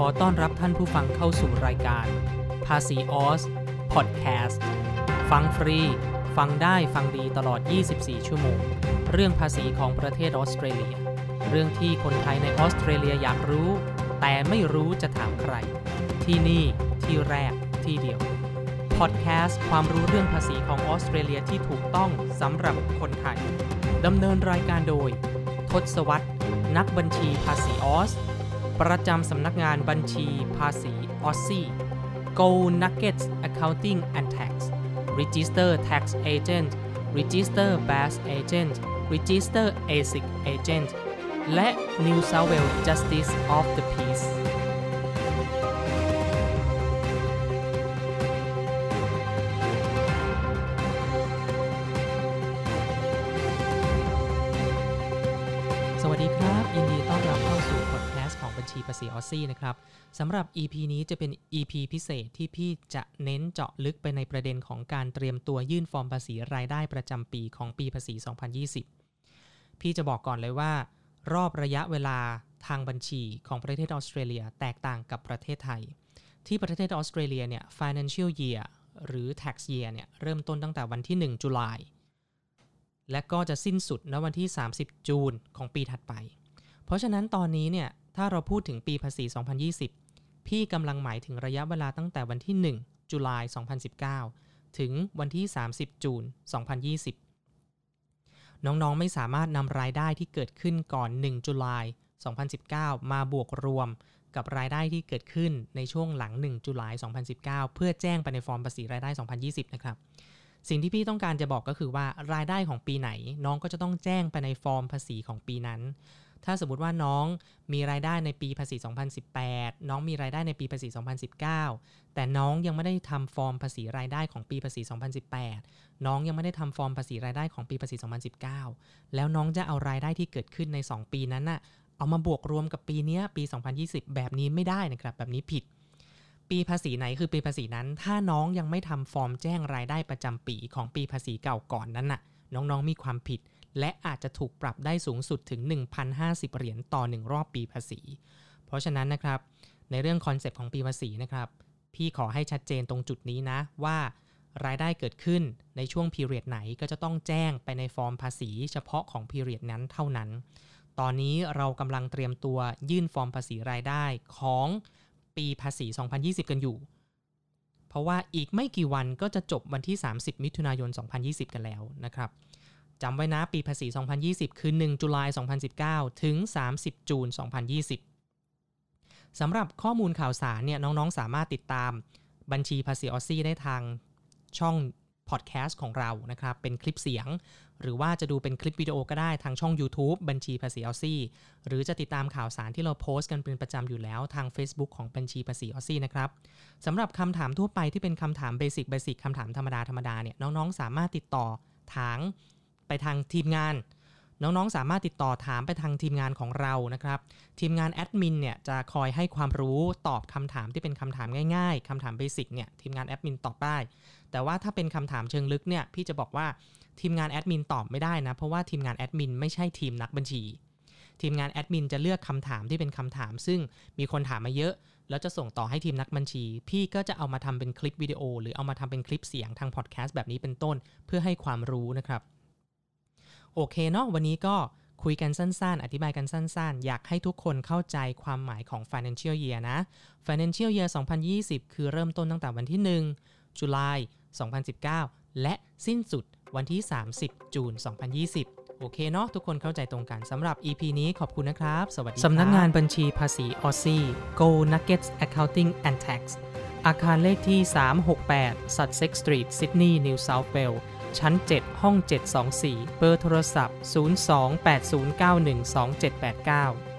ขอต้อนรับท่านผู้ฟังเข้าสู่รายการ ภาษีออสพอดแคสต์ฟังฟรี ฟังได้ฟังดีตลอด 24 ชั่วโมง เรื่องภาษีของประเทศออสเตรเลีย เรื่องที่คนไทยในออสเตรเลียอยากรู้ แต่ไม่รู้จะถามใคร ที่นี่ที่แรกที่เดียวพอดแคสต์ความรู้เรื่องภาษีของออสเตรเลียที่ถูกต้องสำหรับคนไทยดำเนินรายการโดย ทศวรรษนักบัญชีภาษีออส ประจำสำนักงานบัญชีภาษีออสซี่ Go Nuggets Accounting and Tax Register Tax Agent Register Bass Agent Register ASIC Agent และ New South Wales Justice of the Peace สวัสดีครับ ยินดีต้อนรับเข้าสู่พอดแคสต์ของบัญชีภาษีออซี่นะครับสำหรับ EP นี้จะเป็น EP พิเศษที่พี่จะเน้นเจาะลึกไปในประเด็นของการเตรียมตัวยื่นฟอร์มภาษีรายได้ประจำปีของปีภาษี 2020 พี่จะบอกก่อนเลยว่า รอบระยะเวลาทางบัญชีของประเทศออสเตรเลียแตกต่างกับประเทศไทย ที่ประเทศออสเตรเลียเนี่ย financial year หรือ tax year เนี่ยเริ่มต้นตั้งแต่วันที่ 1 Julyและก็จะสิ้นสุดณวันที่ 30 จูนของปีถัดไป เพราะฉะนั้นตอนนี้เนี่ย ถ้าเราพูดถึงปีภาษี 2020 พี่กำลังหมายถึงระยะเวลาตั้งแต่วันที่ 1 จุลาย 2019 ถึงวันที่ 30 จูน 2020 น้องๆ ไม่สามารถนำรายได้ที่เกิดขึ้นก่อน 1 จุลาย 2019 มาบวกรวมกับรายได้ที่เกิดขึ้นในช่วงหลัง 1 จุลาย 2019 เพื่อแจ้งไปในฟอร์มภาษีรายได้ 2020 นะครับ สิ่งที่พี่ต้องการจะบอกก็คือว่ารายได้ของปีไหน น้องก็จะต้องแจ้งไปในฟอร์มภาษีของปีนั้น ถ้าสมมติว่าน้องมีรายได้ในปีภาษี 2018 น้องมีรายได้ในปีภาษี 2019 แต่น้องยังไม่ได้ทำฟอร์มภาษีรายได้ของปีภาษี 2018 น้องยังไม่ได้ทำฟอร์มภาษีรายได้ของปีภาษี 2019 แล้วน้องจะเอารายได้ที่เกิดขึ้นใน 2 ปีนั้นน่ะเอามาบวกรวมกับปีเนี้ยปี 2020 แบบนี้ไม่ได้นะครับ แบบนี้ผิด ปีภาษีไหนคือปีภาษีนั้น ถ้าน้องยังไม่ทำฟอร์มแจ้งรายได้ประจำปีของปีภาษีเก่าก่อนนั้นน่ะ น้องๆมีความผิด และอาจจะถูกปรับได้สูงสุดถึง 1,050 เหรียญต่อ 1 รอบปีภาษี เพราะฉะนั้นนะครับ ในเรื่อง concept ของปีภาษีนะครับ พี่ขอให้ชัดเจนตรงจุดนี้นะว่ารายได้เกิดขึ้นในช่วง period ไหนก็จะต้องแจ้งไปในฟอร์มภาษี เฉพาะของ period นั้นเท่านั้น ตอนนี้เรากำลังเตรียมตัวยื่นฟอร์มภาษีรายได้ของปีภาษี 2020 กันอยู่ เพราะว่าอีกไม่กี่วันก็จะจบวันที่ 30 มิถุนายน 2020 กันแล้วนะครับ จำไว้นะปีภาษี 2020 คือ 1 July 2019 ถึง 30 June 2020 สำหรับข้อมูลข่าวสารเนี่ยน้องๆ สามารถติดตามบัญชีภาษีออซี่ได้ทางช่องพอดแคสต์ของเรานะครับ เป็นคลิปเสียง หรือว่าจะดูเป็นคลิปวิดีโอก็ได้ทางช่อง YouTube บัญชีภาษีออซี่หรือจะติดตามข่าวสารที่เราโพสต์กันเป็นประจำอยู่แล้วทาง Facebook ของบัญชีภาษีออซี่นะครับสำหรับคำถามทั่วไปที่เป็นคำถาม basic basic คำถามธรรมดาธรรมดาเนี่ยน้องๆ สามารถติดต่อทาง ไปทางทีมงาน น้องๆ สามารถติดต่อถามไปทางทีมงานของเรานะครับ ทีมงานแอดมินเนี่ยจะคอยให้ความรู้ตอบคำถามที่เป็นคำถามง่ายๆคำถาม basic เนี่ยทีมงานแอดมินตอบได้ แต่ว่าถ้าเป็นคำถามเชิงลึกเนี่ยพี่จะบอกว่าทีมงานแอดมินตอบไม่ได้นะ เพราะว่าทีมงานแอดมินไม่ใช่ทีมนักบัญชี ทีมงานแอดมินจะเลือกคำถามที่เป็นคำถาม ซึ่งมีคนถามมาเยอะ แล้วจะส่งต่อให้ทีมนักบัญชี พี่ก็จะเอามาทำเป็นคลิปวิดีโอ หรือเอามาทำเป็นคลิปเสียงทางพอดแคสต์แบบนี้เป็นต้น เพื่อให้ความรู้นะครับ โอเคเนาะวันนี้ก็คุยกันสั้นๆ อธิบายกันสั้นๆ อยากให้ทุกคนเข้าใจความหมายของ financial year นะ financial year 2020 คือเริ่มต้นตั้งแต่วันที่ 1 จุลาย 2019 และสิ้นสุดวันที่ 30 จูน 2020 โอเคเนาะทุกคนเข้าใจตรงกันสำหรับ EP นี้ขอบคุณนะครับ สวัสดีสำนักงานบัญชีภาษีออซี่ Go Nuggets Accounting and Tax อาคารเลขที่ 368 Sussex Street Sydney New South Wales ชั้น 7 ห้อง 724 เบอร์โทรศัพท์ 028091278 9